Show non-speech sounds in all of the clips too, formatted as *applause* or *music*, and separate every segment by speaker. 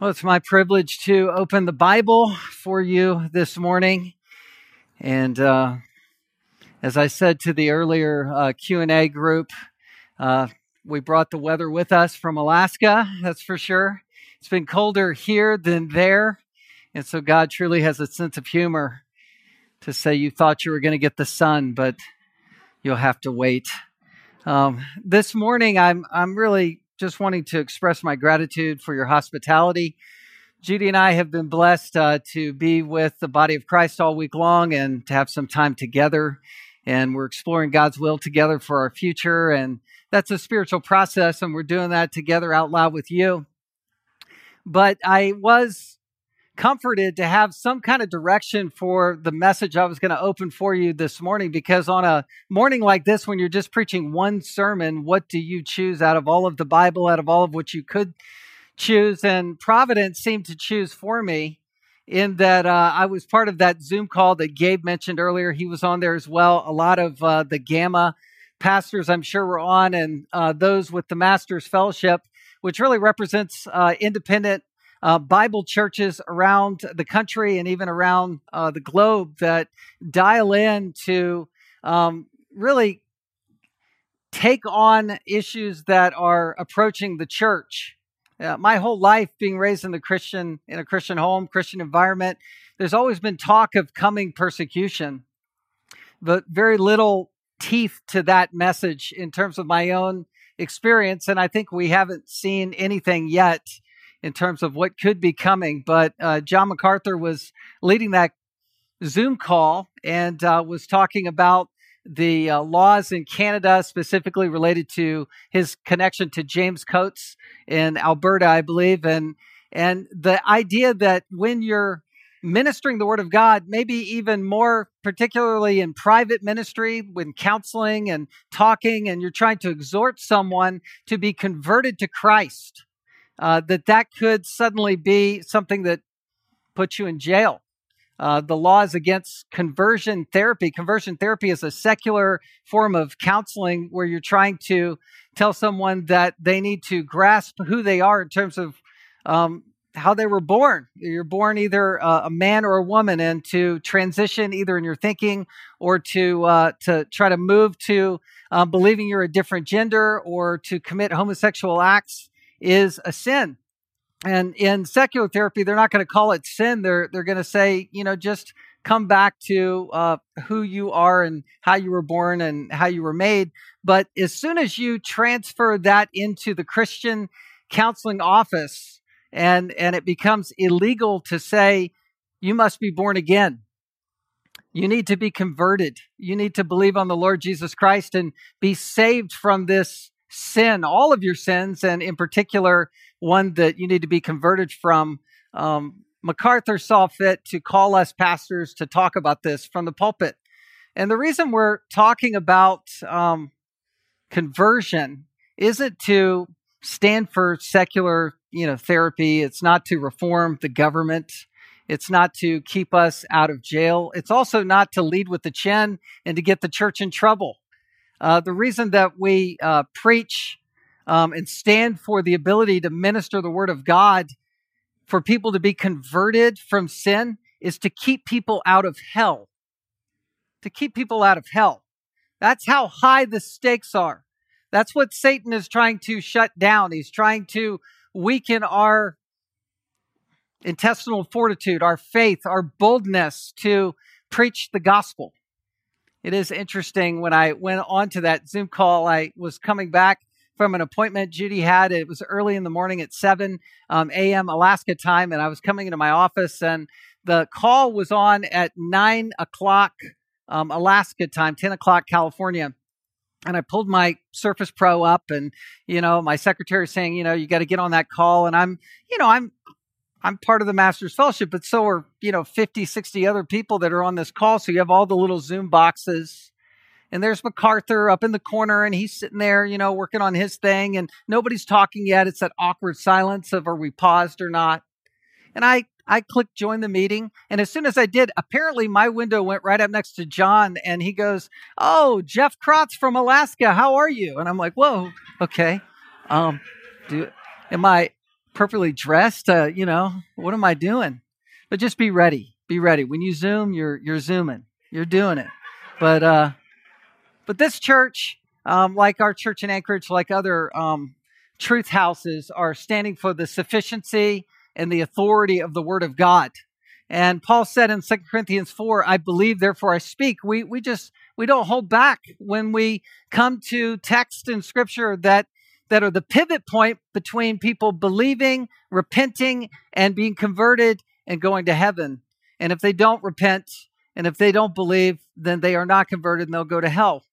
Speaker 1: Well, it's my privilege to open the Bible for you this morning, and uh, as I said to the earlier uh, Q and A group, uh, we brought the weather with us from Alaska. That's for sure. It's been colder here than there, and so God truly has a sense of humor to say you thought you were going to get the sun, but you'll have to wait. Um, this morning, I'm I'm really just wanting to express my gratitude for your hospitality. Judy and I have been blessed uh, to be with the body of Christ all week long and to have some time together. And we're exploring God's will together for our future. And that's a spiritual process, and we're doing that together out loud with you. But I was comforted to have some kind of direction for the message I was going to open for you this morning because on a morning like this, when you're just preaching one sermon, what do you choose out of all of the Bible, out of all of what you could choose? And Providence seemed to choose for me in that uh, I was part of that Zoom call that Gabe mentioned earlier. He was on there as well. A lot of uh, the Gamma pastors, I'm sure, were on, and uh, those with the Masters Fellowship, which really represents uh, independent uh, Bible churches around the country and even around uh, the globe that dial in to um, really take on issues that are approaching the church. Uh, my whole life being raised in the Christian in a Christian home, Christian environment, there's always been talk of coming persecution, but very little teeth to that message in terms of my own experience. And I think we haven't seen anything yet in terms of what could be coming. But uh, John MacArthur was leading that Zoom call and uh, was talking about the uh, laws in Canada, specifically related to his connection to James Coates in Alberta, I believe, and and the idea that when you're ministering the word of God, maybe even more particularly in private ministry, when counseling and talking, and you're trying to exhort someone to be converted to Christ, uh, that that could suddenly be something that puts you in jail. Uh, the laws against conversion therapy. Conversion therapy is a secular form of counseling where you're trying to tell someone that they need to grasp who they are in terms of um, how they were born. You're born either uh, a man or a woman, and to transition either in your thinking or to uh, to try to move to uh, believing you're a different gender or to commit homosexual acts is a sin. And in secular therapy, they're not going to call it sin. They're they're going to say, you know, just come back to uh, who you are and how you were born and how you were made. But as soon as you transfer that into the Christian counseling office, and and it becomes illegal to say you must be born again. You need to be converted. You need to believe on the Lord Jesus Christ and be saved from this sin, all of your sins, and in particular, one that you need to be converted from. Um, MacArthur saw fit to call us pastors to talk about this from the pulpit. And the reason we're talking about um, conversion isn't to stand for secular, you know, therapy. It's not to reform the government. It's not to keep us out of jail. It's also not to lead with the chin and to get the church in trouble. Uh, the reason that we uh, preach um, and stand for the ability to minister the word of God for people to be converted from sin is to keep people out of hell. To keep people out of hell. That's how high the stakes are. That's what Satan is trying to shut down. He's trying to weaken our intestinal fortitude, our faith, our boldness to preach the gospel. It is interesting when I went on to that Zoom call, I was coming back from an appointment Judy had. It was early in the morning at 7 um, a.m. Alaska time, and I was coming into my office, and the call was on at 9 o'clock um, Alaska time, 10 o'clock California. And I pulled my Surface Pro up, and you know, my secretary saying, you know, you got to get on that call. And I'm, you know, I'm I'm part of the Masters Fellowship, but so are, you know, 50, 60 other people that are on this call. So you have all the little Zoom boxes. And there's MacArthur up in the corner and he's sitting there, you know, working on his thing and nobody's talking yet. It's that awkward silence of are we paused or not? And I I clicked join the meeting. And as soon as I did, apparently my window went right up next to John and he goes, Oh, Jeff Crotts from Alaska. How are you? And I'm like, Whoa, okay. Um, do, am I perfectly dressed. You know, what am I doing? But just be ready. Be ready. When you zoom, you're you're zooming. You're doing it. But uh, but this church, um, like our church in Anchorage, like other um, truth houses, are standing for the sufficiency and the authority of the Word of God. And Paul said in 2 Corinthians 4, I believe, therefore I speak. We, we just, we don't hold back when we come to text in scripture that, that are the pivot point between people believing, repenting, and being converted and going to heaven. And if they don't repent and if they don't believe, then they are not converted and they'll go to hell.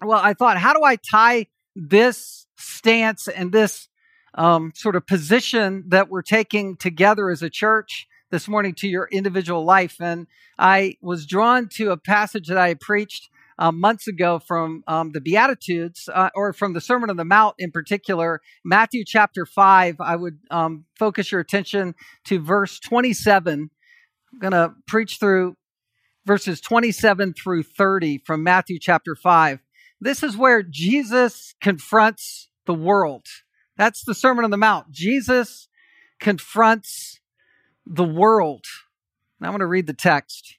Speaker 1: Well, I thought, how do I tie this stance and this um, sort of position that we're taking together as a church this morning to your individual life. And I was drawn to a passage that I preached um, months ago from um, the Beatitudes, uh, or from the Sermon on the Mount in particular, Matthew chapter 5. I would um, focus your attention to verse 27. I'm going to preach through verses 27 through 30 from Matthew chapter 5. This is where Jesus confronts the world. That's the Sermon on the Mount. Jesus confronts the world. I'm going to read the text.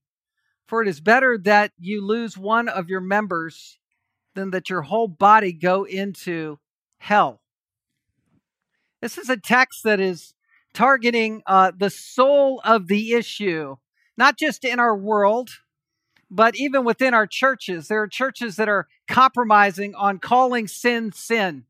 Speaker 1: For it is better that you lose one of your members than that your whole body go into hell. This is a text that is targeting uh, the soul of the issue, not just in our world, but even within our churches. There are churches that are compromising on calling sin sin.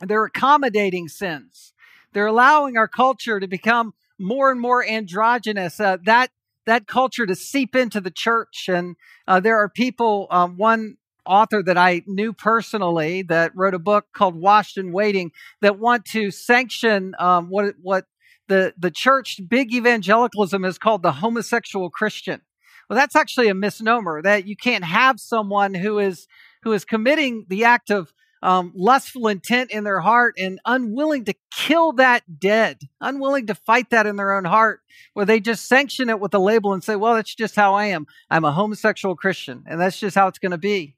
Speaker 1: They're accommodating sins. They're allowing our culture to become more and more androgynous. Uh, that that culture to seep into the church, and uh, there are people. Um, one author that I knew personally that wrote a book called Washed and Waiting that want to sanction um, what what the the church big evangelicalism is called the homosexual Christian. Well, that's actually a misnomer. That you can't have someone who is who is committing the act of um, lustful intent in their heart and unwilling to kill that dead, unwilling to fight that in their own heart, where they just sanction it with a label and say, well, that's just how I am. I'm a homosexual Christian, and that's just how it's going to be.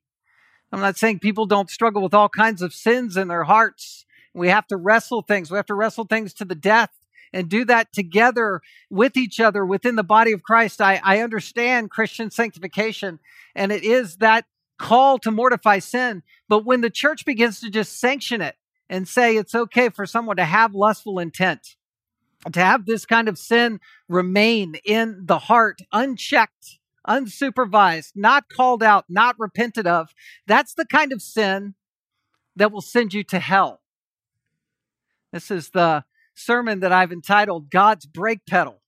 Speaker 1: I'm not saying people don't struggle with all kinds of sins in their hearts. We have to wrestle things. We have to wrestle things to the death and do that together with each other within the body of Christ. I, I understand Christian sanctification, and it is that call to mortify sin. But when the church begins to just sanction it and say it's okay for someone to have lustful intent, to have this kind of sin remain in the heart unchecked, unsupervised, not called out, not repented of, that's the kind of sin that will send you to hell. This is the sermon that I've entitled God's Brake Pedal.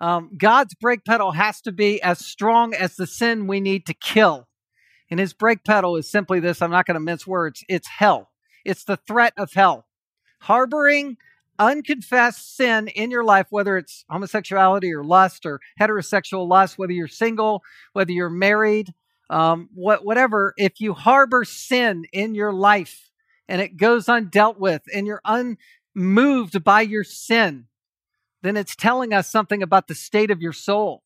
Speaker 1: Um, God's brake pedal has to be as strong as the sin we need to kill and his brake pedal is simply this I'm not going to mince words it's hell. It's the threat of hell. Harboring unconfessed sin in your life, whether it's homosexuality or lust or heterosexual lust, whether you're single, whether you're married, um, what, whatever, if you harbor sin in your life and it goes undealt with and you're unmoved by your sin, then it's telling us something about the state of your soul.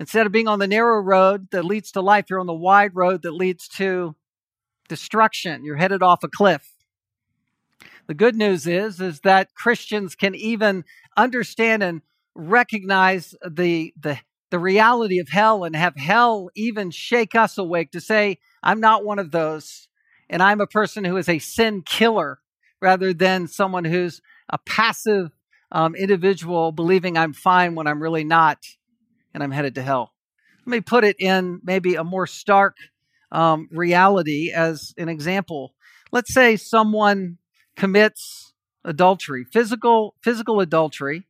Speaker 1: Instead of being on the narrow road that leads to life, you're on the wide road that leads to destruction. You're headed off a cliff. The good news is is that Christians can even understand and recognize the the the reality of hell and have hell even shake us awake to say I'm not one of those and I'm a person who is a sin killer rather than someone who's a passive um, individual believing I'm fine when I'm really not and I'm headed to hell. Let me put it in maybe a more stark um, reality as an example. Let's say someone commits adultery, physical physical adultery,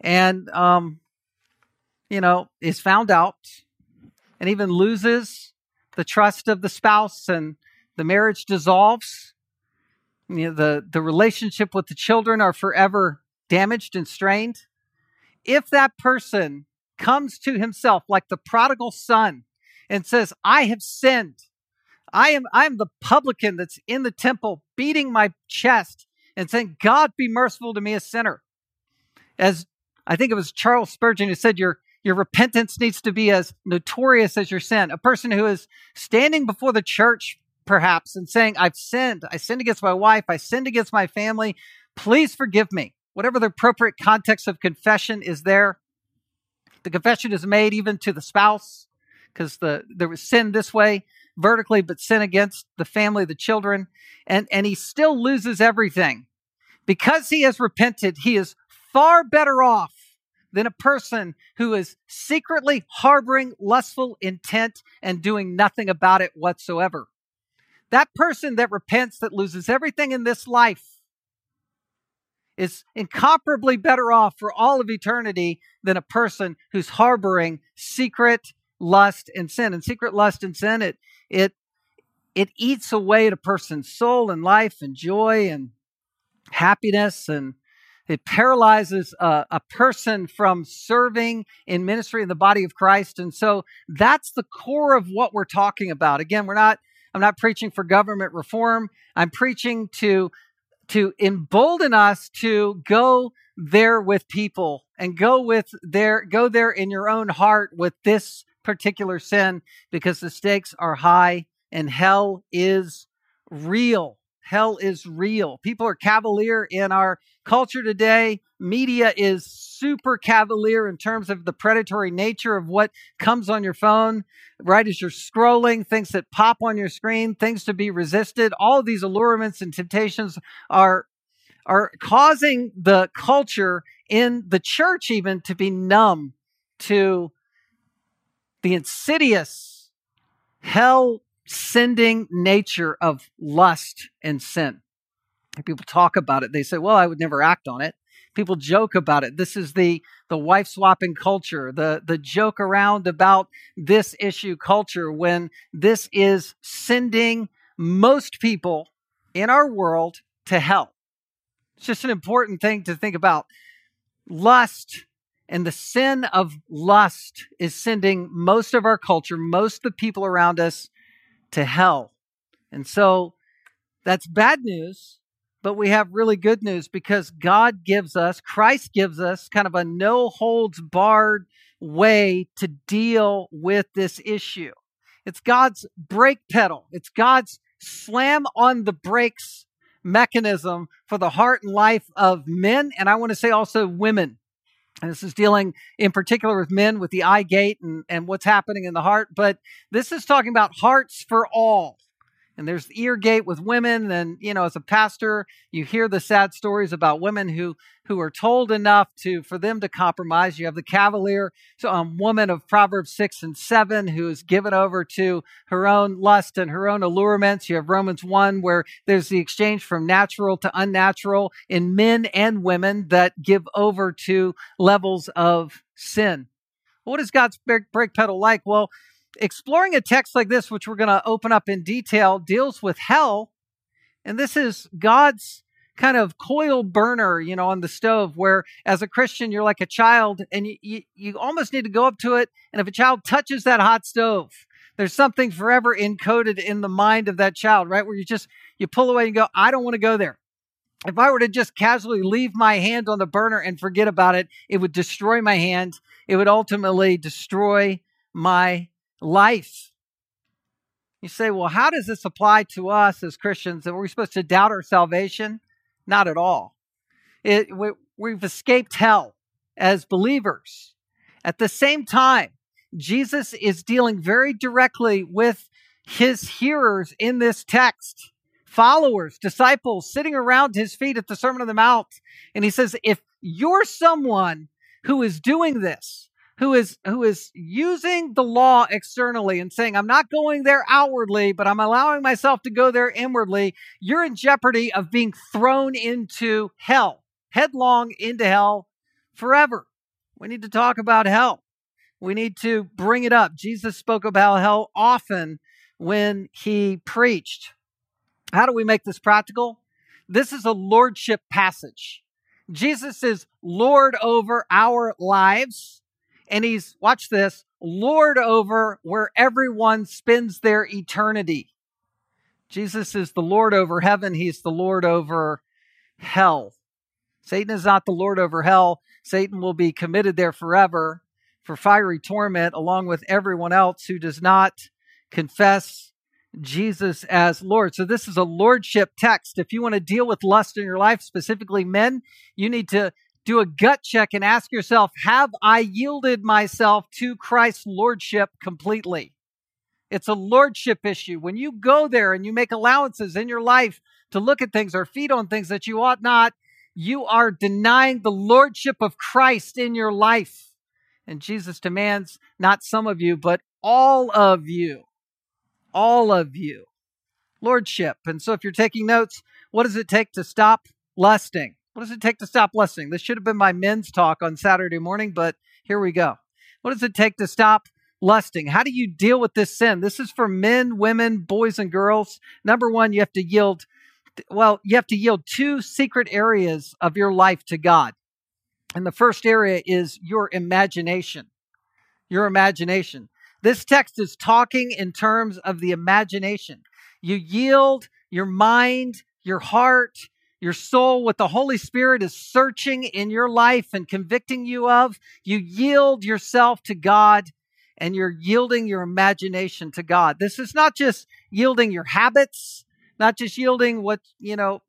Speaker 1: and um, you know is found out, and even loses the trust of the spouse, and the marriage dissolves. you know, the, the relationship with the children are forever damaged and strained. If that person comes to himself like the prodigal son and says, I have sinned. I am I am the publican that's in the temple beating my chest and saying, God be merciful to me, a sinner. As I think it was Charles Spurgeon who said, Your your repentance needs to be as notorious as your sin. A person who is standing before the church, perhaps, and saying, I've sinned. I sinned against my wife. I sinned against my family. Please forgive me. Whatever the appropriate context of confession is there. The confession is made even to the spouse because the there was sin this way vertically, but sin against the family, the children, and and he still loses everything because he has repented. He is far better off than a person who is secretly harboring lustful intent and doing nothing about it whatsoever. That person that repents, that loses everything in this life, is incomparably better off for all of eternity than a person who's harboring secret lust and sin. And secret lust and sin, it it it eats away at a person's soul and life and joy and happiness and it paralyzes a, a, person from serving in ministry in the body of Christ. And so that's the core of what we're talking about. Again, we're not, I'm not preaching for government reform. I'm preaching to, to embolden us to go there with people and go with there, go there in your own heart with this particular sin because the stakes are high and hell is real. Hell is real. People are cavalier in our culture today. Media is super cavalier in terms of the predatory nature of what comes on your phone, right as you're scrolling, things that pop on your screen, things to be resisted. All these allurements and temptations are are causing the culture in the church even to be numb to the insidious hell sending nature of lust and sin. People talk about it. They say, well, I would never act on it. People joke about it. This is the, the wife swapping culture, the, the joke around about this issue culture when this is sending most people in our world to hell. It's just an important thing to think about. Lust and the sin of lust is sending most of our culture, most of the people around us to hell. And so that's bad news, but we have really good news because God gives us, Christ gives us kind of a no holds barred way to deal with this issue. It's God's brake pedal, it's God's slam on the brakes mechanism for the heart and life of men, and I want to say also women. And this is dealing in particular with men with the eye gate and, and what's happening in the heart. But this is talking about hearts for all and there's the ear gate with women and you know as a pastor you hear the sad stories about women who who are told enough to for them to compromise. You have the cavalier so um, woman of proverbs 6 and 7 who is given over to her own lust and her own allurements. You have romans 1 where there's the exchange from natural to unnatural in men and women that give over to levels of sin. What is god's brake pedal like? Well exploring a text like this, which we're going to open up in detail, deals with hell. And this is God's kind of coil burner, you know, on the stove, where as a Christian, you're like a child and you, you, you almost need to go up to it. And if a child touches that hot stove, there's something forever encoded in the mind of that child, right? Where you just, you pull away and go, I don't want to go there. If I were to just casually leave my hand on the burner and forget about it, it would destroy my hand. It would ultimately destroy my life. You say, well, how does this apply to us as Christians? Are we supposed to doubt our salvation? Not at all. It, we, we've escaped hell as believers. At the same time, Jesus is dealing very directly with his hearers in this text followers, disciples sitting around his feet at the Sermon on the Mount. And he says, if you're someone who is doing this, who is who is using the law externally and saying i'm not going there outwardly but i'm allowing myself to go there inwardly you're in jeopardy of being thrown into hell headlong into hell forever. We need to talk about hell. We need to bring it up. Jesus spoke about hell often when he preached. How do we make this practical? This is a lordship passage. Jesus is Lord over our lives, and he's, watch this, Lord over where everyone spends their eternity. Jesus is the Lord over heaven, he's the Lord over hell. Satan is not the Lord over hell. Satan will be committed there forever for fiery torment, along with everyone else who does not confess Jesus as Lord. So, this is a lordship text. If you want to deal with lust in your life, specifically men, you need to do a gut check and ask yourself Have I yielded myself to Christ's lordship completely? It's a lordship issue. When you go there and you make allowances in your life to look at things or feed on things that you ought not, you are denying the lordship of Christ in your life. And Jesus demands not some of you, but all of you. All of you. Lordship. And so if you're taking notes, what does it take to stop lusting? What does it take to stop lusting? This should have been my men's talk on Saturday morning, but here we go. What does it take to stop lusting? How do you deal with this sin? This is for men, women, boys, and girls. Number one, you have to yield well, you have to yield two secret areas of your life to God. And the first area is your imagination. Your imagination. This text is talking in terms of the imagination. You yield your mind, your heart, your soul, what the Holy Spirit is searching in your life and convicting you of. You yield yourself to God and you're yielding your imagination to God. This is not just yielding your habits, not just yielding what, you know,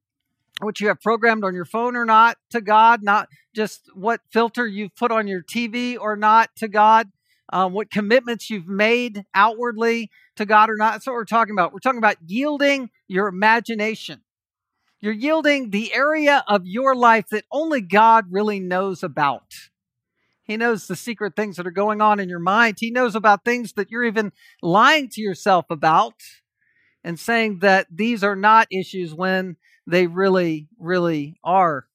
Speaker 1: what you have programmed on your phone or not to God, not just what filter you've put on your TV or not to God, um, what commitments you've made outwardly to God or not. That's what we're talking about. We're talking about yielding your imagination. You're yielding the area of your life that only God really knows about. He knows the secret things that are going on in your mind. He knows about things that you're even lying to yourself about and saying that these are not issues when they really, really are.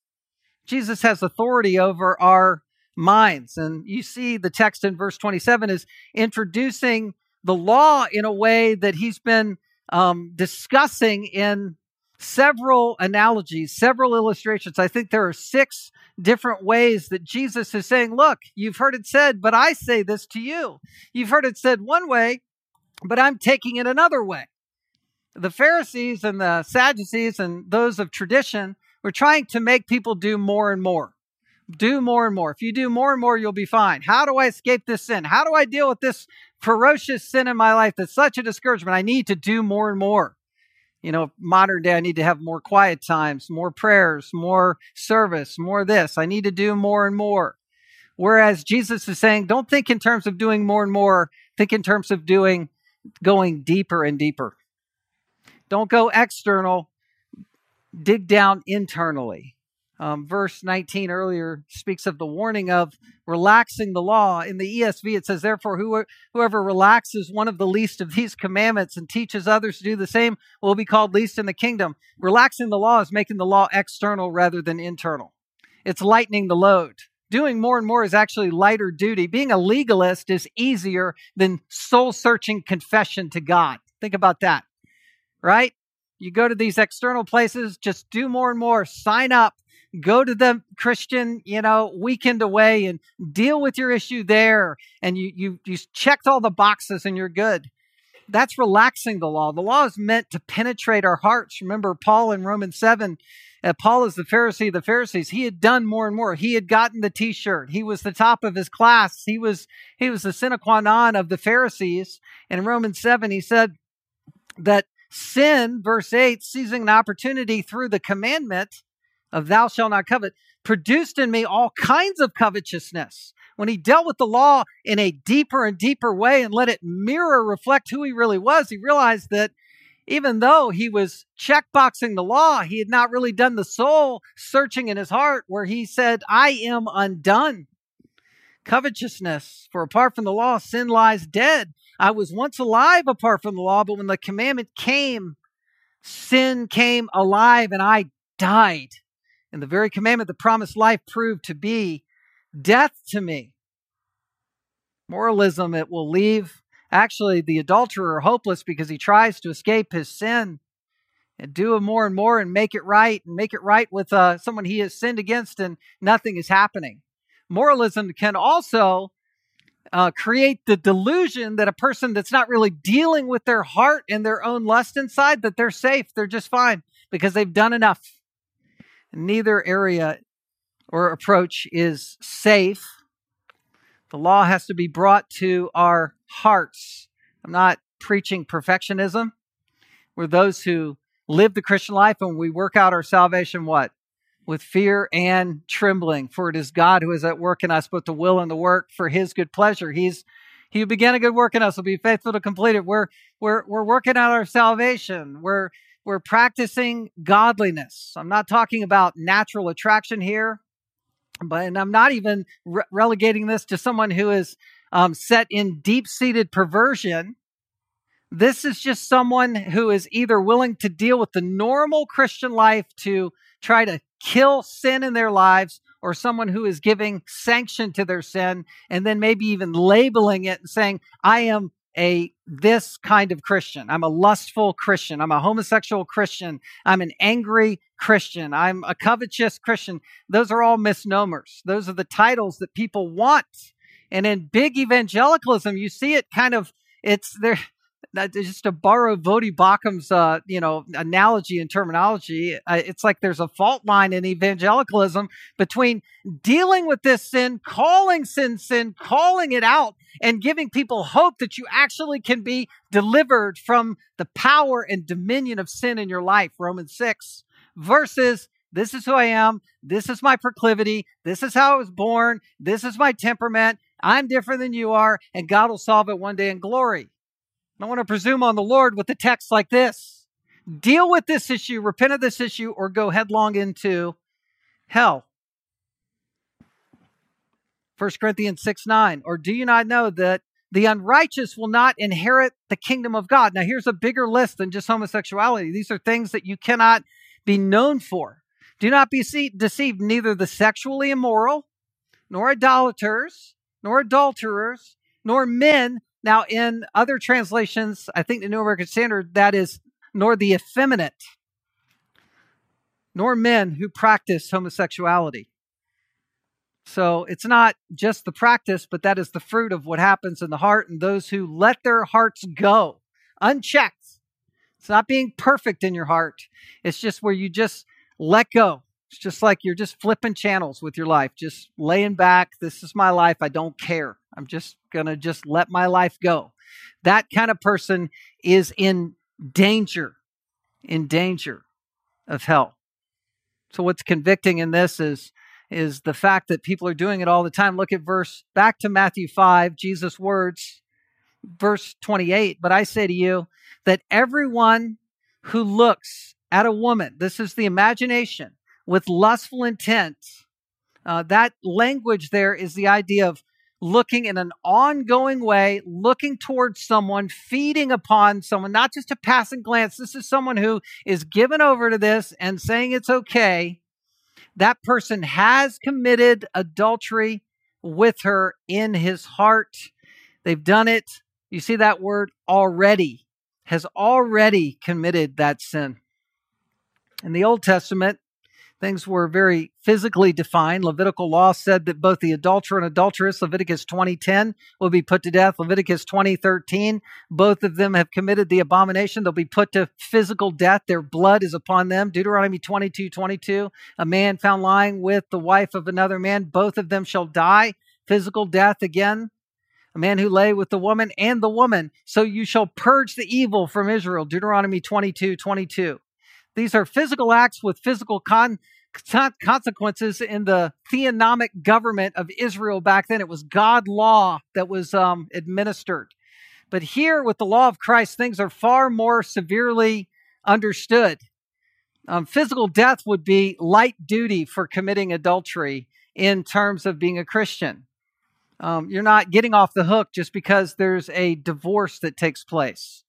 Speaker 1: Jesus has authority over our minds. And you see the text in verse 27 is introducing the law in a way that he's been um, discussing in several analogies, several illustrations. I think there are six different ways that Jesus is saying, Look, you've heard it said, but I say this to you. You've heard it said one way, but I'm taking it another way the Pharisees and the Sadducees and those of tradition were trying to make people do more and more. Do more and more. If you do more and more, you'll be fine. How do I escape this sin? How do I deal with this ferocious sin in my life that's such a discouragement? I need to do more and more. You know, modern day, I need to have more quiet times, more prayers, more service, more this. I need to do more and more. Whereas Jesus is saying, don't think in terms of doing more and more, think in terms of doing, going deeper and deeper. Don't go external, dig down internally. Um, verse 19 earlier speaks of the warning of relaxing the law. In the ESV, it says, Therefore, whoever, whoever relaxes one of the least of these commandments and teaches others to do the same will be called least in the kingdom. Relaxing the law is making the law external rather than internal, it's lightening the load. Doing more and more is actually lighter duty. Being a legalist is easier than soul searching confession to God. Think about that right? You go to these external places, just do more and more, sign up, go to the Christian, you know, weekend away and deal with your issue there. And you, you, you checked all the boxes and you're good. That's relaxing the law. The law is meant to penetrate our hearts. Remember Paul in Romans 7 uh, Paul is the Pharisee of the Pharisees. He had done more and more. He had gotten the T-shirt. He was the top of his class. He was he was the sine qua non of the Pharisees. And in Romans seven, he said that Sin, verse 8, seizing an opportunity through the commandment of thou shalt not covet, produced in me all kinds of covetousness. When he dealt with the law in a deeper and deeper way and let it mirror reflect who he really was, he realized that even though he was checkboxing the law, he had not really done the soul searching in his heart where he said, I am undone. Covetousness, for apart from the law, sin lies dead. I was once alive apart from the law, but when the commandment came, sin came alive and I died. And the very commandment, the promised life, proved to be death to me. Moralism, it will leave actually the adulterer hopeless because he tries to escape his sin. and do more and more and make it right and make it right with uh, someone he has sinned against and nothing is happening. Moralism can also uh, create the delusion that a person that's not really dealing with their heart and their own lust inside that they're safe, they're just fine because they've done enough. Neither area or approach is safe. The law has to be brought to our hearts. I'm not preaching perfectionism. We're those who live the Christian life and we work out our salvation what? With fear and trembling, for it is God who is at work in us, both the will and the work for his good pleasure. He's he began a good work in us will be faithful to complete it. We're we're we're working out our salvation. We're we're practicing godliness. I'm not talking about natural attraction here, but and I'm not even re- relegating this to someone who is um, set in deep seated perversion this is just someone who is either willing to deal with the normal Christian life to try to kill sin in their lives, or someone who is giving sanction to their sin and then maybe even labeling it and saying, I am a this kind of Christian. I'm a lustful Christian. I'm a homosexual Christian. I'm an angry Christian. I'm a covetous Christian. Those are all misnomers. Those are the titles that people want. And in big evangelicalism, you see it kind of, it's there that just to borrow Voddie Baucham's uh, you know analogy and terminology, uh, it's like there's a fault line in evangelicalism between dealing with this sin, calling sin sin, calling it out, and giving people hope that you actually can be delivered from the power and dominion of sin in your life. Romans six versus this is who I am. This is my proclivity. This is how I was born. This is my temperament. I'm different than you are, and God will solve it one day in glory. I don't want to presume on the Lord with a text like this. Deal with this issue, repent of this issue, or go headlong into hell. 1 Corinthians 6 9. Or do you not know that the unrighteous will not inherit the kingdom of God? Now, here's a bigger list than just homosexuality. These are things that you cannot be known for. Do not be deceived, neither the sexually immoral, nor idolaters, nor adulterers, nor men now, in other translations, I think the New American Standard, that is, nor the effeminate, nor men who practice homosexuality. So it's not just the practice, but that is the fruit of what happens in the heart and those who let their hearts go unchecked. It's not being perfect in your heart. It's just where you just let go. It's just like you're just flipping channels with your life, just laying back. This is my life. I don't care. I'm just going to just let my life go. That kind of person is in danger, in danger of hell. So what's convicting in this is is the fact that people are doing it all the time. Look at verse back to Matthew 5, Jesus' words, verse 28. But I say to you that everyone who looks at a woman, this is the imagination, with lustful intent, uh, that language there is the idea of looking in an ongoing way, looking towards someone, feeding upon someone, not just a passing glance. This is someone who is given over to this and saying it's okay. That person has committed adultery with her in his heart. They've done it. You see that word already, has already committed that sin. In the Old Testament, Things were very physically defined. Levitical law said that both the adulterer and adulteress, Leviticus 20:10, will be put to death. Leviticus 20:13, both of them have committed the abomination. They'll be put to physical death. Their blood is upon them. Deuteronomy 22:22, a man found lying with the wife of another man, both of them shall die. Physical death again a man who lay with the woman and the woman. So you shall purge the evil from Israel. Deuteronomy 22, 22. These are physical acts with physical con- consequences in the theonomic government of Israel back then. It was God law that was um, administered. But here, with the law of Christ, things are far more severely understood. Um, physical death would be light duty for committing adultery in terms of being a Christian. Um, you're not getting off the hook just because there's a divorce that takes place.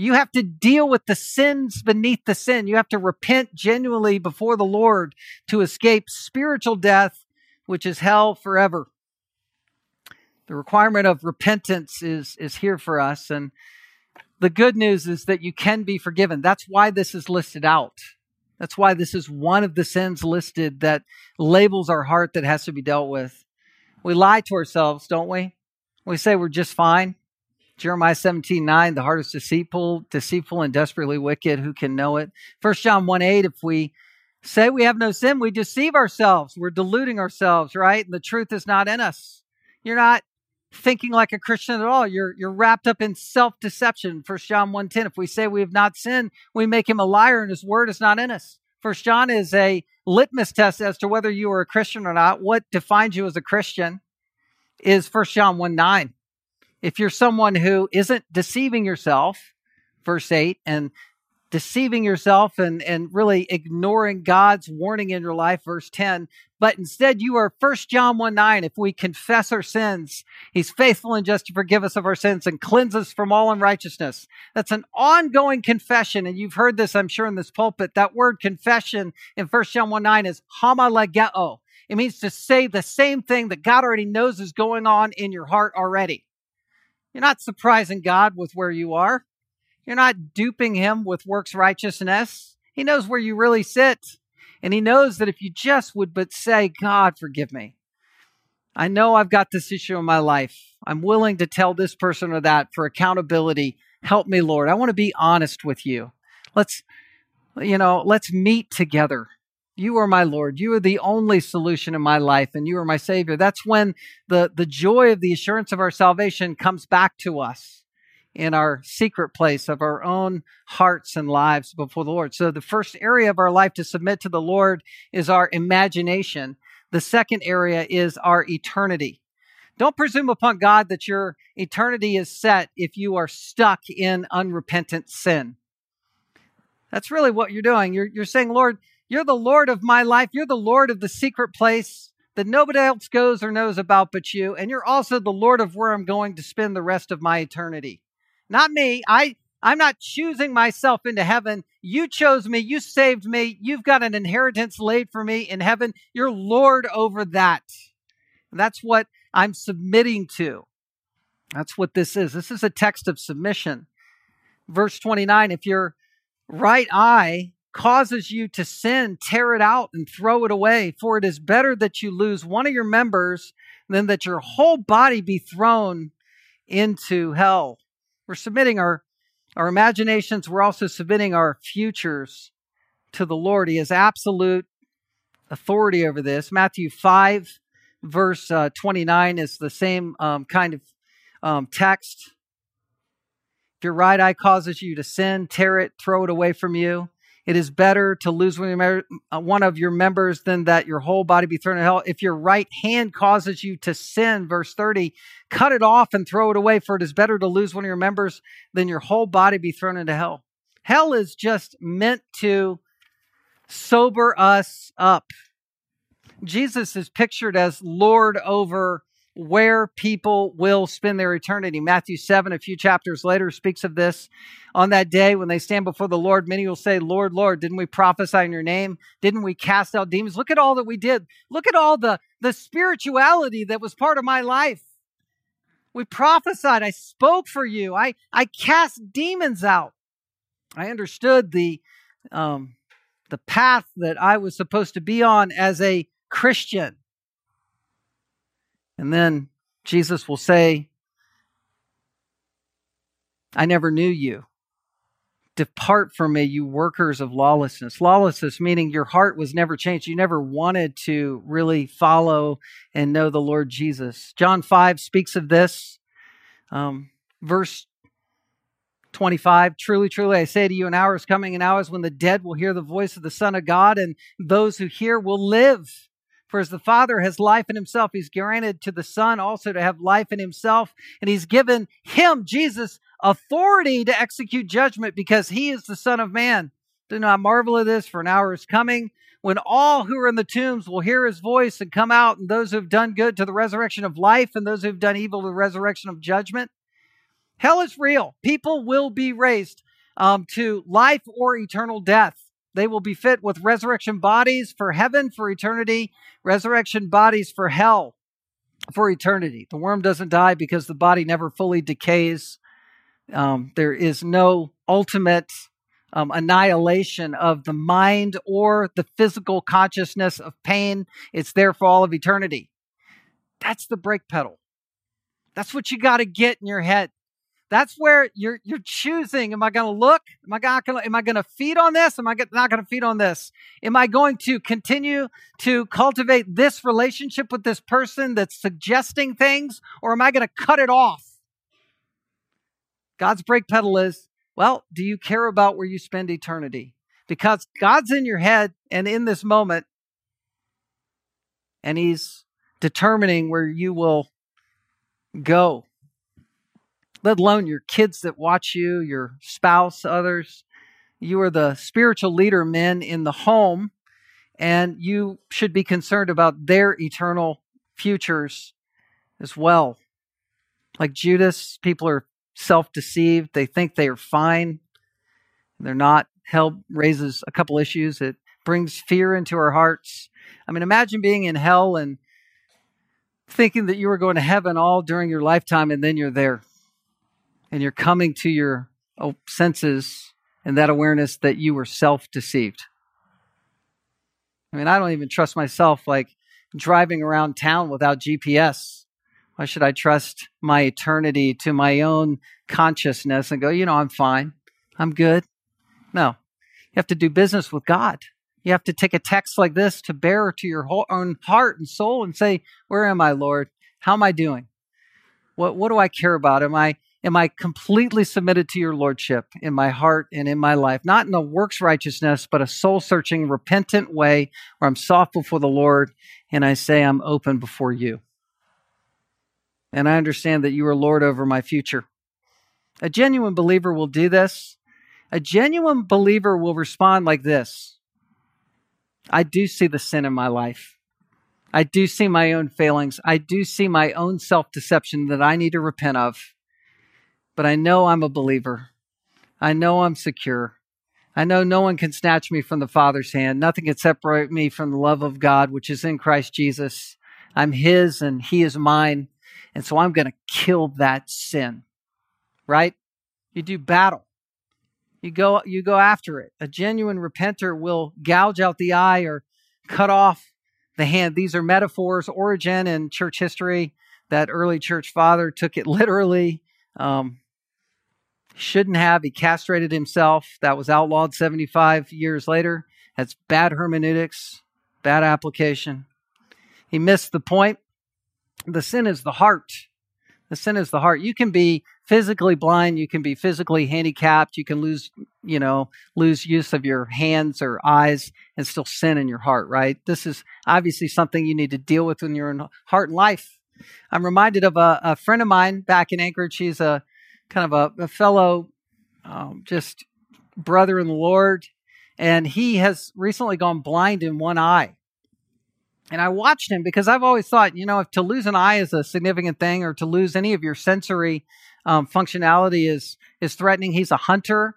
Speaker 1: You have to deal with the sins beneath the sin. You have to repent genuinely before the Lord to escape spiritual death, which is hell forever. The requirement of repentance is, is here for us. And the good news is that you can be forgiven. That's why this is listed out. That's why this is one of the sins listed that labels our heart that has to be dealt with. We lie to ourselves, don't we? We say we're just fine. Jeremiah 17, 9, the heart is deceitful, deceitful and desperately wicked. Who can know it? 1 John 1, 8, if we say we have no sin, we deceive ourselves. We're deluding ourselves, right? And the truth is not in us. You're not thinking like a Christian at all. You're you're wrapped up in self-deception. First John 1:10. If we say we have not sinned, we make him a liar and his word is not in us. First John is a litmus test as to whether you are a Christian or not. What defines you as a Christian is First John 1 9. If you're someone who isn't deceiving yourself, verse 8, and deceiving yourself and, and really ignoring God's warning in your life, verse 10. But instead, you are First John 1 9. If we confess our sins, He's faithful and just to forgive us of our sins and cleanse us from all unrighteousness. That's an ongoing confession. And you've heard this, I'm sure, in this pulpit. That word confession in First John 1 9 is homologeo. It means to say the same thing that God already knows is going on in your heart already. You're not surprising God with where you are. You're not duping him with works righteousness. He knows where you really sit. And he knows that if you just would but say, God, forgive me. I know I've got this issue in my life. I'm willing to tell this person or that for accountability. Help me, Lord. I want to be honest with you. Let's, you know, let's meet together. You are my Lord. You are the only solution in my life, and you are my Savior. That's when the, the joy of the assurance of our salvation comes back to us in our secret place of our own hearts and lives before the Lord. So the first area of our life to submit to the Lord is our imagination. The second area is our eternity. Don't presume upon God that your eternity is set if you are stuck in unrepentant sin. That's really what you're doing. You're, you're saying, Lord, you're the Lord of my life. You're the Lord of the secret place that nobody else goes or knows about but you. And you're also the Lord of where I'm going to spend the rest of my eternity. Not me. I I'm not choosing myself into heaven. You chose me. You saved me. You've got an inheritance laid for me in heaven. You're Lord over that. That's what I'm submitting to. That's what this is. This is a text of submission. Verse 29 if your right eye causes you to sin, tear it out and throw it away, for it is better that you lose one of your members than that your whole body be thrown into hell. We're submitting our, our imaginations. We're also submitting our futures to the Lord. He has absolute authority over this. Matthew 5, verse uh, 29 is the same um, kind of um, text. If your right eye causes you to sin, tear it, throw it away from you. It is better to lose uh, one of your members than that your whole body be thrown in hell. If your right hand causes you to sin, verse 30, cut it off and throw it away, for it is better to lose one of your members than your whole body be thrown into hell. Hell is just meant to sober us up. Jesus is pictured as Lord over where people will spend their eternity. Matthew 7, a few chapters later, speaks of this. On that day when they stand before the Lord, many will say, Lord, Lord, didn't we prophesy in your name? Didn't we cast out demons? Look at all that we did. Look at all the, the spirituality that was part of my life. We prophesied. I spoke for you. I, I cast demons out. I understood the, um, the path that I was supposed to be on as a Christian. And then Jesus will say, I never knew you. Depart from me, you workers of lawlessness. Lawlessness meaning your heart was never changed. You never wanted to really follow and know the Lord Jesus. John 5 speaks of this. Um, verse 25 Truly, truly, I say to you, an hour is coming, and hours when the dead will hear the voice of the Son of God, and those who hear will live. For as the Father has life in himself, he's granted to the Son also to have life in himself. And he's given him, Jesus, authority to execute judgment because he is the Son of Man. Do not marvel at this, for an hour is coming when all who are in the tombs will hear his voice and come out, and those who have done good to the resurrection of life, and those who have done evil to the resurrection of judgment. Hell is real. People will be raised um, to life or eternal death. They will be fit with resurrection bodies for heaven for eternity, resurrection bodies for hell for eternity. The worm doesn't die because the body never fully decays. Um, there is no ultimate um, annihilation of the mind or the physical consciousness of pain. It's there for all of eternity. That's the brake pedal. That's what you got to get in your head. That's where you're you're choosing. Am I going to look? Am I going am I going to feed on this? Am I not going to feed on this? Am I going to continue to cultivate this relationship with this person that's suggesting things, or am I going to cut it off? God's brake pedal is well, do you care about where you spend eternity? Because God's in your head and in this moment, and He's determining where you will go, let alone your kids that watch you, your spouse, others. You are the spiritual leader, men, in the home, and you should be concerned about their eternal futures as well. Like Judas, people are self deceived. They think they are fine. They're not. Hell raises a couple issues. It brings fear into our hearts. I mean, imagine being in hell and thinking that you were going to heaven all during your lifetime and then you're there and you're coming to your oh, senses and that awareness that you were self deceived. I mean, I don't even trust myself like driving around town without GPS. Why should I trust my eternity to my own consciousness and go, you know, I'm fine. I'm good. No. You have to do business with God. You have to take a text like this to bear to your whole, own heart and soul and say, Where am I, Lord? How am I doing? What, what do I care about? Am I, am I completely submitted to your Lordship in my heart and in my life? Not in a works righteousness, but a soul searching, repentant way where I'm soft before the Lord and I say, I'm open before you and I understand that you are Lord over my future. A genuine believer will do this. A genuine believer will respond like this I do see the sin in my life. I do see my own failings. I do see my own self deception that I need to repent of. But I know I'm a believer. I know I'm secure. I know no one can snatch me from the Father's hand. Nothing can separate me from the love of God, which is in Christ Jesus. I'm His and He is mine. And so I'm going to kill that sin. Right? You do battle. You go you go after it. A genuine repenter will gouge out the eye or cut off the hand. These are metaphors. Origen in church history, that early church father took it literally. Um, shouldn't have. He castrated himself. That was outlawed 75 years later. That's bad hermeneutics, bad application. He missed the point the sin is the heart. The sin is the heart. You can be physically blind, you can be physically handicapped, you can lose, you know, lose use of your hands or eyes and still sin in your heart, right? This is obviously something you need to deal with in your heart and life. I'm reminded of a, a friend of mine back in Anchorage. He's a kind of a, a fellow, um, just brother in the Lord, and he has recently gone blind in one eye and I watched him because I've always thought, you know, if to lose an eye is a significant thing, or to lose any of your sensory um, functionality is is threatening. He's a hunter.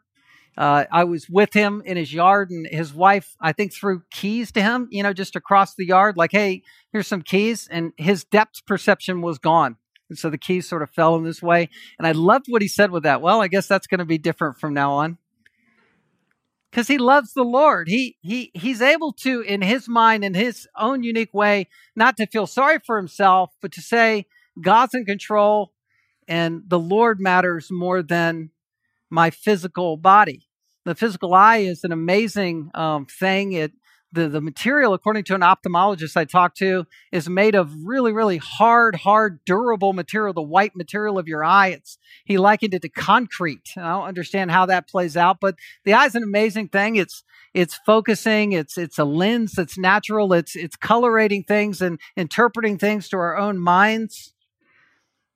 Speaker 1: Uh, I was with him in his yard, and his wife, I think, threw keys to him, you know, just across the yard, like, "Hey, here's some keys," and his depth perception was gone. And so the keys sort of fell in this way. And I loved what he said with that. Well, I guess that's going to be different from now on because he loves the Lord. He he he's able to, in his mind, in his own unique way, not to feel sorry for himself, but to say God's in control, and the Lord matters more than my physical body. The physical eye is an amazing um, thing. It the, the material, according to an ophthalmologist I talked to, is made of really, really hard, hard, durable material, the white material of your eye. It's, he likened it to concrete. I don't understand how that plays out, but the eye is an amazing thing. It's, it's focusing. It's, it's a lens that's natural. It's, it's colorating things and interpreting things to our own minds.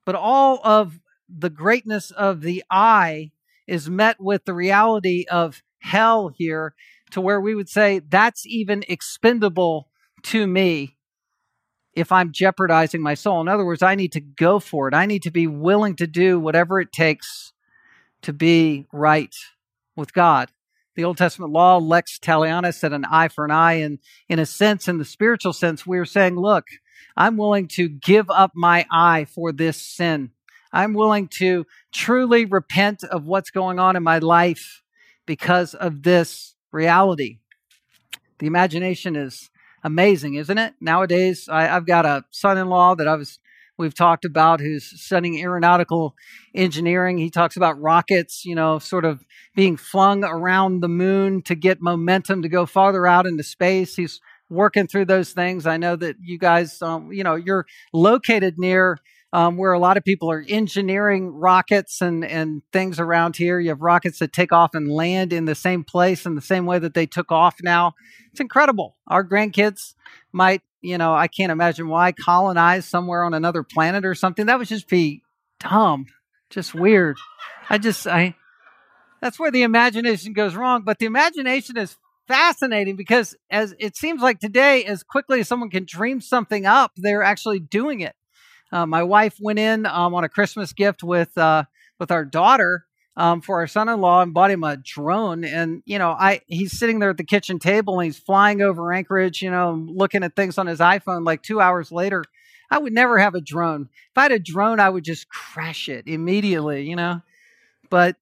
Speaker 1: But all of the greatness of the eye is met with the reality of hell here to where we would say that's even expendable to me if I'm jeopardizing my soul. In other words, I need to go for it. I need to be willing to do whatever it takes to be right with God. The Old Testament law, lex talionis, said an eye for an eye. And in a sense, in the spiritual sense, we are saying, look, I'm willing to give up my eye for this sin. I'm willing to truly repent of what's going on in my life because of this reality. The imagination is amazing, isn't it? Nowadays, I, have got a son-in-law that I was we've talked about who's studying aeronautical engineering. He talks about rockets, you know, sort of being flung around the moon to get momentum to go farther out into space. He's working through those things. I know that you guys, um, you know, you're located near um, where a lot of people are engineering rockets and, and things around here. You have rockets that take off and land in the same place in the same way that they took off now. It's incredible. Our grandkids might, you know, I can't imagine why colonize somewhere on another planet or something. That would just be dumb, just weird. I just, I, that's where the imagination goes wrong. But the imagination is fascinating because as it seems like today, as quickly as someone can dream something up, they're actually doing it. Uh, my wife went in um, on a Christmas gift with uh, with our daughter um, for our son-in-law and bought him a drone. And you know, I he's sitting there at the kitchen table and he's flying over Anchorage, you know, looking at things on his iPhone. Like two hours later, I would never have a drone. If I had a drone, I would just crash it immediately, you know. But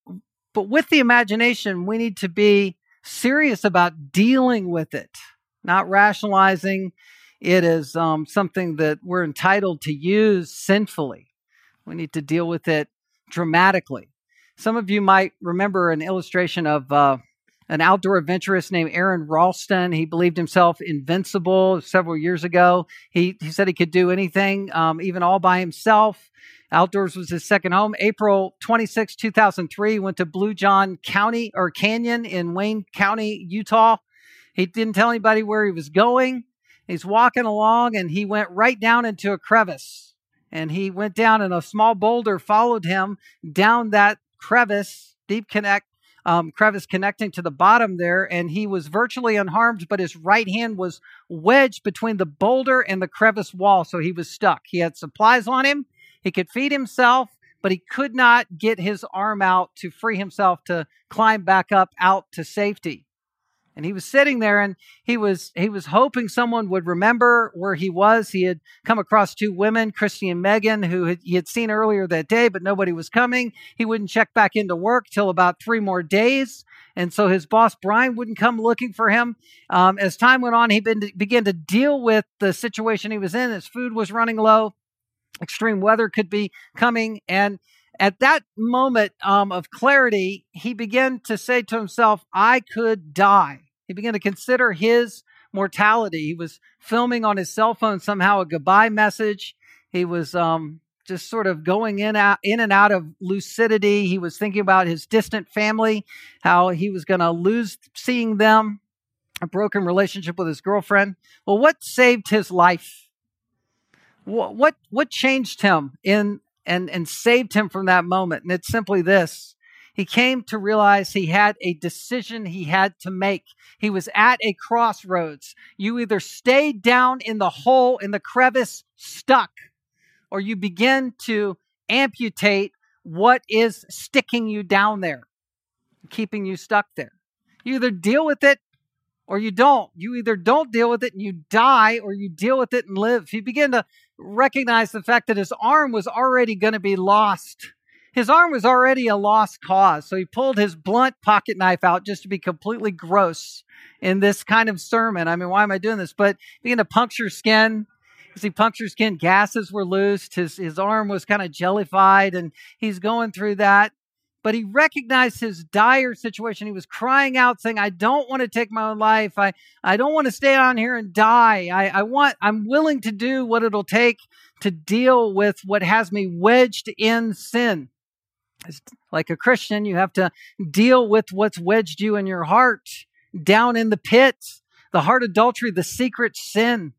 Speaker 1: but with the imagination, we need to be serious about dealing with it, not rationalizing it is um, something that we're entitled to use sinfully. We need to deal with it dramatically. Some of you might remember an illustration of uh, an outdoor adventurist named Aron Ralston. He believed himself invincible several years ago. He, he said he could do anything, um, even all by himself. Outdoors was his second home. April 26, 2003, went to Blue John County or Canyon in Wayne County, Utah. He didn't tell anybody where he was going. He's walking along and he went right down into a crevice. And he went down and a small boulder followed him down that crevice, deep connect, um, crevice connecting to the bottom there. And he was virtually unharmed, but his right hand was wedged between the boulder and the crevice wall. So he was stuck. He had supplies on him. He could feed himself, but he could not get his arm out to free himself to climb back up out to safety and he was sitting there and he was he was hoping someone would remember where he was. He had come across two women christy and megan who had, he had seen earlier that day but nobody was coming. He wouldn't check back into work till about three more days. And so his boss brian wouldn't come looking for him. Um, as time went on he been, began to deal with the situation he was in. His food was running low. Extreme weather could be coming. And at that moment um, of clarity, he began to say to himself, I could die. He began to consider his mortality. He was filming on his cell phone somehow a goodbye message. He was um, just sort of going in out in and out of lucidity. He was thinking about his distant family, how he was going to lose seeing them, a broken relationship with his girlfriend. Well, what saved his life? What what, what changed him in and and saved him from that moment? And it's simply this: he came to realize he had a decision he had to make. He was at a crossroads. You either stay down in the hole, in the crevice, stuck, or you begin to amputate what is sticking you down there, keeping you stuck there. You either deal with it or you don't. You either don't deal with it and you die, or you deal with it and live. He began to recognize the fact that his arm was already going to be lost his arm was already a lost cause. So he pulled his blunt pocket knife out just to be completely gross in this kind of sermon. I mean, why am I doing this? But began to puncture skin. As he punctured skin, gases were loosed. His, his arm was kind of jellified and he's going through that. But he recognized his dire situation. He was crying out, saying, I don't want to take my own life. I, I don't want to stay on here and die. I, I want, I'm willing to do what it'll take to deal with what has me wedged in sin like a Christian, you have to deal with what's wedged you in your heart down in the pit, the heart adultery, the secret sin.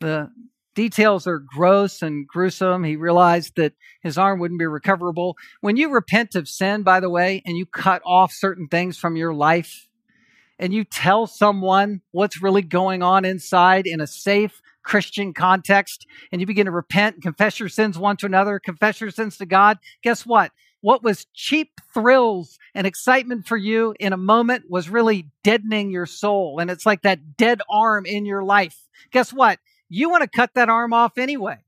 Speaker 1: The details are gross and gruesome. He realized that his arm wouldn't be recoverable. When you repent of sin, by the way, and you cut off certain things from your life, and you tell someone what's really going on inside in a safe, Christian context and you begin to repent and confess your sins one to another, confess your sins to God, guess what? What was cheap thrills and excitement for you in a moment was really deadening your soul. And it's like that dead arm in your life. Guess what? You want to cut that arm off anyway.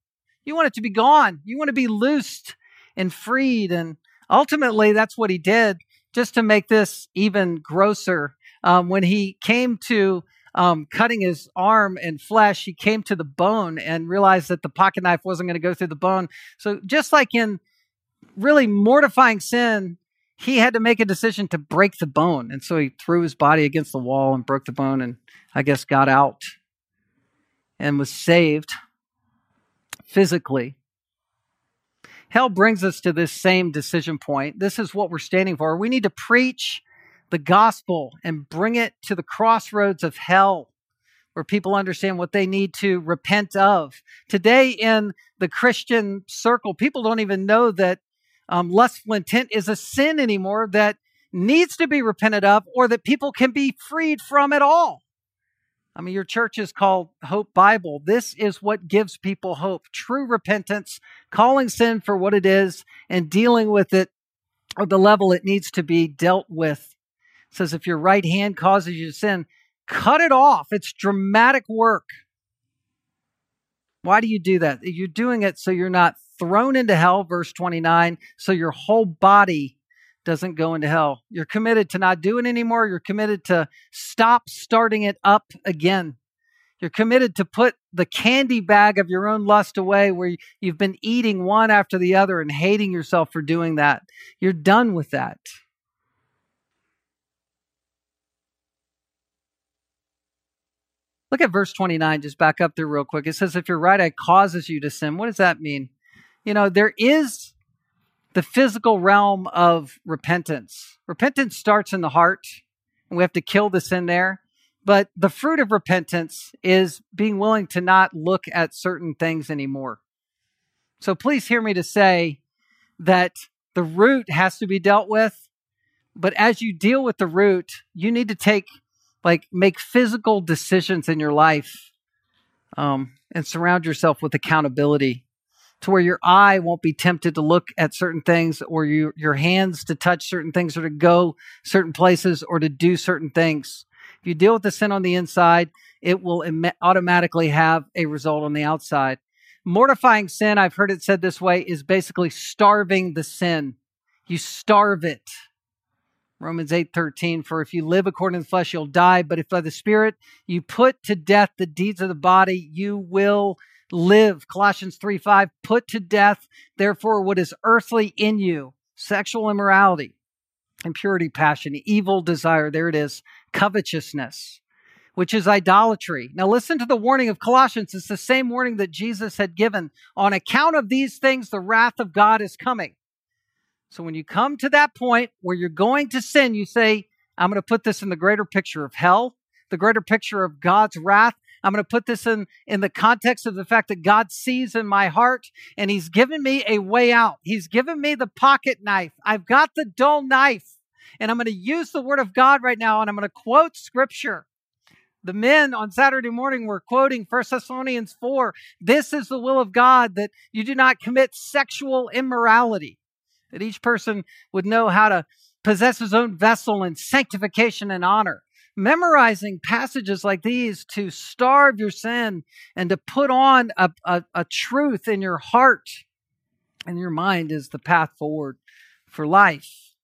Speaker 1: You want it to be gone. You want to be loosed and freed. And ultimately, that's what he did. Just to make this even grosser, um, when he came to um, cutting his arm and flesh, he came to the bone and realized that the pocket knife wasn't going to go through the bone. So, just like in really mortifying sin, he had to make a decision to break the bone. And so he threw his body against the wall and broke the bone and I guess got out and was saved physically. Hell brings us to this same decision point. This is what we're standing for. We need to preach the gospel and bring it to the crossroads of hell where people understand what they need to repent of. Today, in the Christian circle, people don't even know that um, lustful intent is a sin anymore that needs to be repented of or that people can be freed from at all. I mean, your church is called Hope Bible. This is what gives people hope true repentance, calling sin for what it is, and dealing with it at the level it needs to be dealt with. Says, if your right hand causes you to sin, cut it off. It's dramatic work. Why do you do that? You're doing it so you're not thrown into hell, verse 29, so your whole body doesn't go into hell. You're committed to not doing anymore. You're committed to stop starting it up again. You're committed to put the candy bag of your own lust away where you've been eating one after the other and hating yourself for doing that. You're done with that. Look at verse 29, just back up there real quick. It says, If your right eye causes you to sin, what does that mean? you know, there is the physical realm of repentance. Repentance starts in the heart, and we have to kill the sin there. But the fruit of repentance is being willing to not look at certain things anymore. So please hear me to say that the root has to be dealt with. But as you deal with the root, you need to take, like, make physical decisions in your life um, and surround yourself with accountability to where your eye won't be tempted to look at certain things or you, your hands to touch certain things or to go certain places or to do certain things. If you deal with the sin on the inside, it will Im- automatically have a result on the outside. Mortifying sin, I've heard it said this way, is basically starving the sin. You starve it. Romans 8:13 for if you live according to the flesh you'll die but if by the spirit you put to death the deeds of the body you will live. Colossians 3 5, put to death, therefore, what is earthly in you sexual immorality, impurity, passion, evil desire. There it is, covetousness, which is idolatry. Now, listen to the warning of Colossians. It's the same warning that Jesus had given. On account of these things, the wrath of God is coming. So, when you come to that point where you're going to sin, you say, I'm going to put this in the greater picture of hell, the greater picture of God's wrath, I'm going to put this in, in the context of the fact that God sees in my heart and He's given me a way out. He's given me the pocket knife. I've got the dull knife. And I'm going to use the word of God right now and I'm going to quote scripture. The men on Saturday morning were quoting 1 Thessalonians 4. This is the will of God that you do not commit sexual immorality, that each person would know how to possess his own vessel in sanctification and honor memorizing passages like these to starve your sin and to put on a, a, a truth in your heart and your mind is the path forward for life.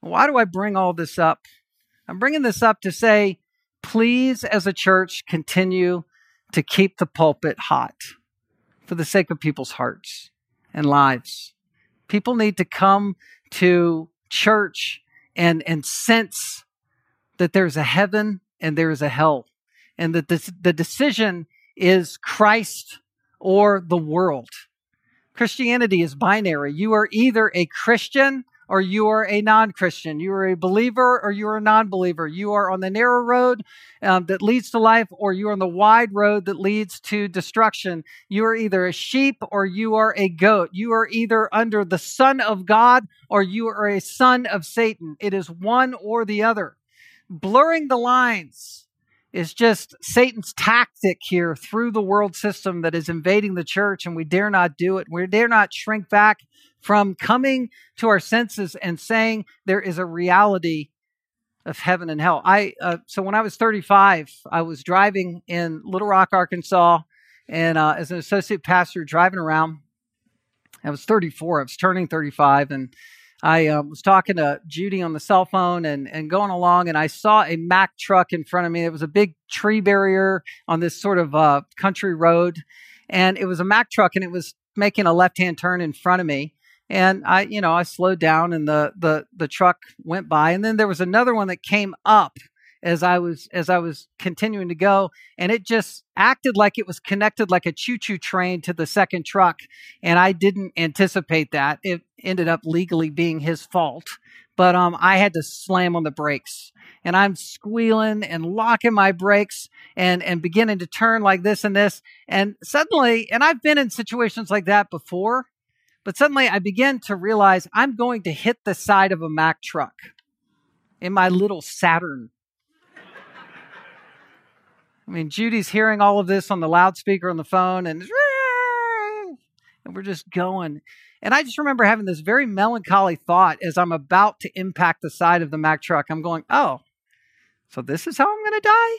Speaker 1: Why do I bring all this up? I'm bringing this up to say, please, as a church, continue to keep the pulpit hot for the sake of people's hearts and lives. People need to come to church and, and sense that there's a heaven and there is a hell, and that this, the decision is Christ or the world. Christianity is binary. You are either a Christian or you are a non Christian. You are a believer or you are a non believer. You are on the narrow road um, that leads to life or you are on the wide road that leads to destruction. You are either a sheep or you are a goat. You are either under the Son of God or you are a son of Satan. It is one or the other blurring the lines is just Satan's tactic here through the world system that is invading the church, and we dare not do it. We dare not shrink back from coming to our senses and saying there is a reality of heaven and hell. I uh, so when I was 35, I was driving in Little Rock, Arkansas, and uh, as an associate pastor driving around. I was 34. I was turning 35, and I uh, was talking to Judy on the cell phone and, and going along, and I saw a Mack truck in front of me. It was a big tree barrier on this sort of uh, country road, and it was a Mack truck, and it was making a left hand turn in front of me. And I, you know, I slowed down, and the the the truck went by, and then there was another one that came up as I was as I was continuing to go, and it just acted like it was connected like a choo-choo train to the second truck, and I didn't anticipate that. It ended up legally being his fault, but um, I had to slam on the brakes, and I'm squealing and locking my brakes and and beginning to turn like this and this, and suddenly, and I've been in situations like that before, but suddenly I begin to realize I'm going to hit the side of a Mack truck in my little Saturn I mean, Judy's hearing all of this on the loudspeaker on the phone, and and we're just going. And I just remember having this very melancholy thought as I'm about to impact the side of the Mack truck. I'm going, oh, so this is how I'm going to die?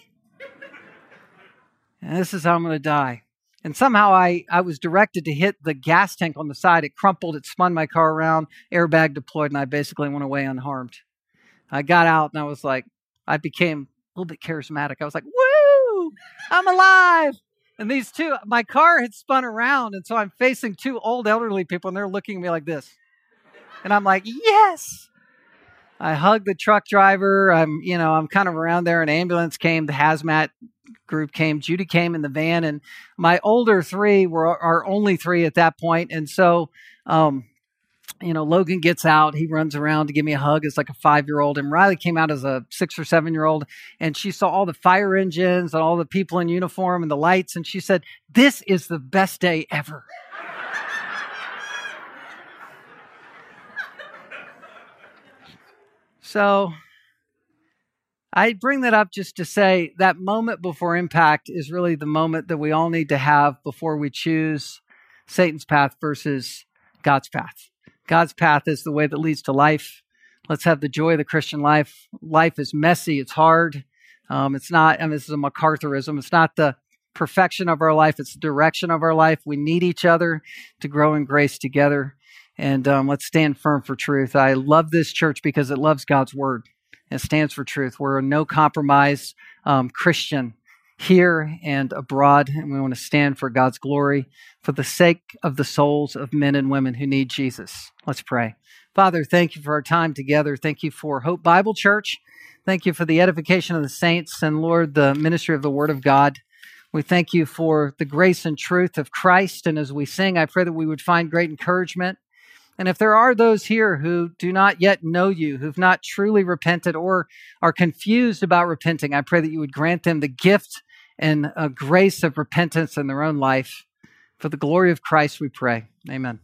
Speaker 1: And this is how I'm going to die. And somehow I, I was directed to hit the gas tank on the side. It crumpled, it spun my car around, airbag deployed, and I basically went away unharmed. I got out and I was like, I became a little bit charismatic. I was like, woo, I'm alive. And these two, my car had spun around. And so I'm facing two old elderly people and they're looking at me like this. And I'm like, yes. I hugged the truck driver. I'm, you know, I'm kind of around there. An ambulance came, the hazmat group came, Judy came in the van, and my older three were our only three at that point. And so um, you know, Logan gets out, he runs around to give me a hug as like a five year old. And Riley came out as a six or seven year old, and she saw all the fire engines and all the people in uniform and the lights. And she said, This is the best day ever. *laughs* so I bring that up just to say that moment before impact is really the moment that we all need to have before we choose Satan's path versus God's path. God's path is the way that leads to life. Let's have the joy of the Christian life. Life is messy, it's hard. Um, it's not, and this is a MacArthurism, it's not the perfection of our life, it's the direction of our life. We need each other to grow in grace together. And um, let's stand firm for truth. I love this church because it loves God's word. It stands for truth. We're a no compromise um, Christian here and abroad, and we want to stand for God's glory for the sake of the souls of men and women who need Jesus. Let's pray. Father, thank you for our time together. Thank you for Hope Bible Church. Thank you for the edification of the saints and, Lord, the ministry of the Word of God. We thank you for the grace and truth of Christ. And as we sing, I pray that we would find great encouragement. And if there are those here who do not yet know you, who've not truly repented or are confused about repenting, I pray that you would grant them the gift and a grace of repentance in their own life. For the glory of Christ, we pray. Amen.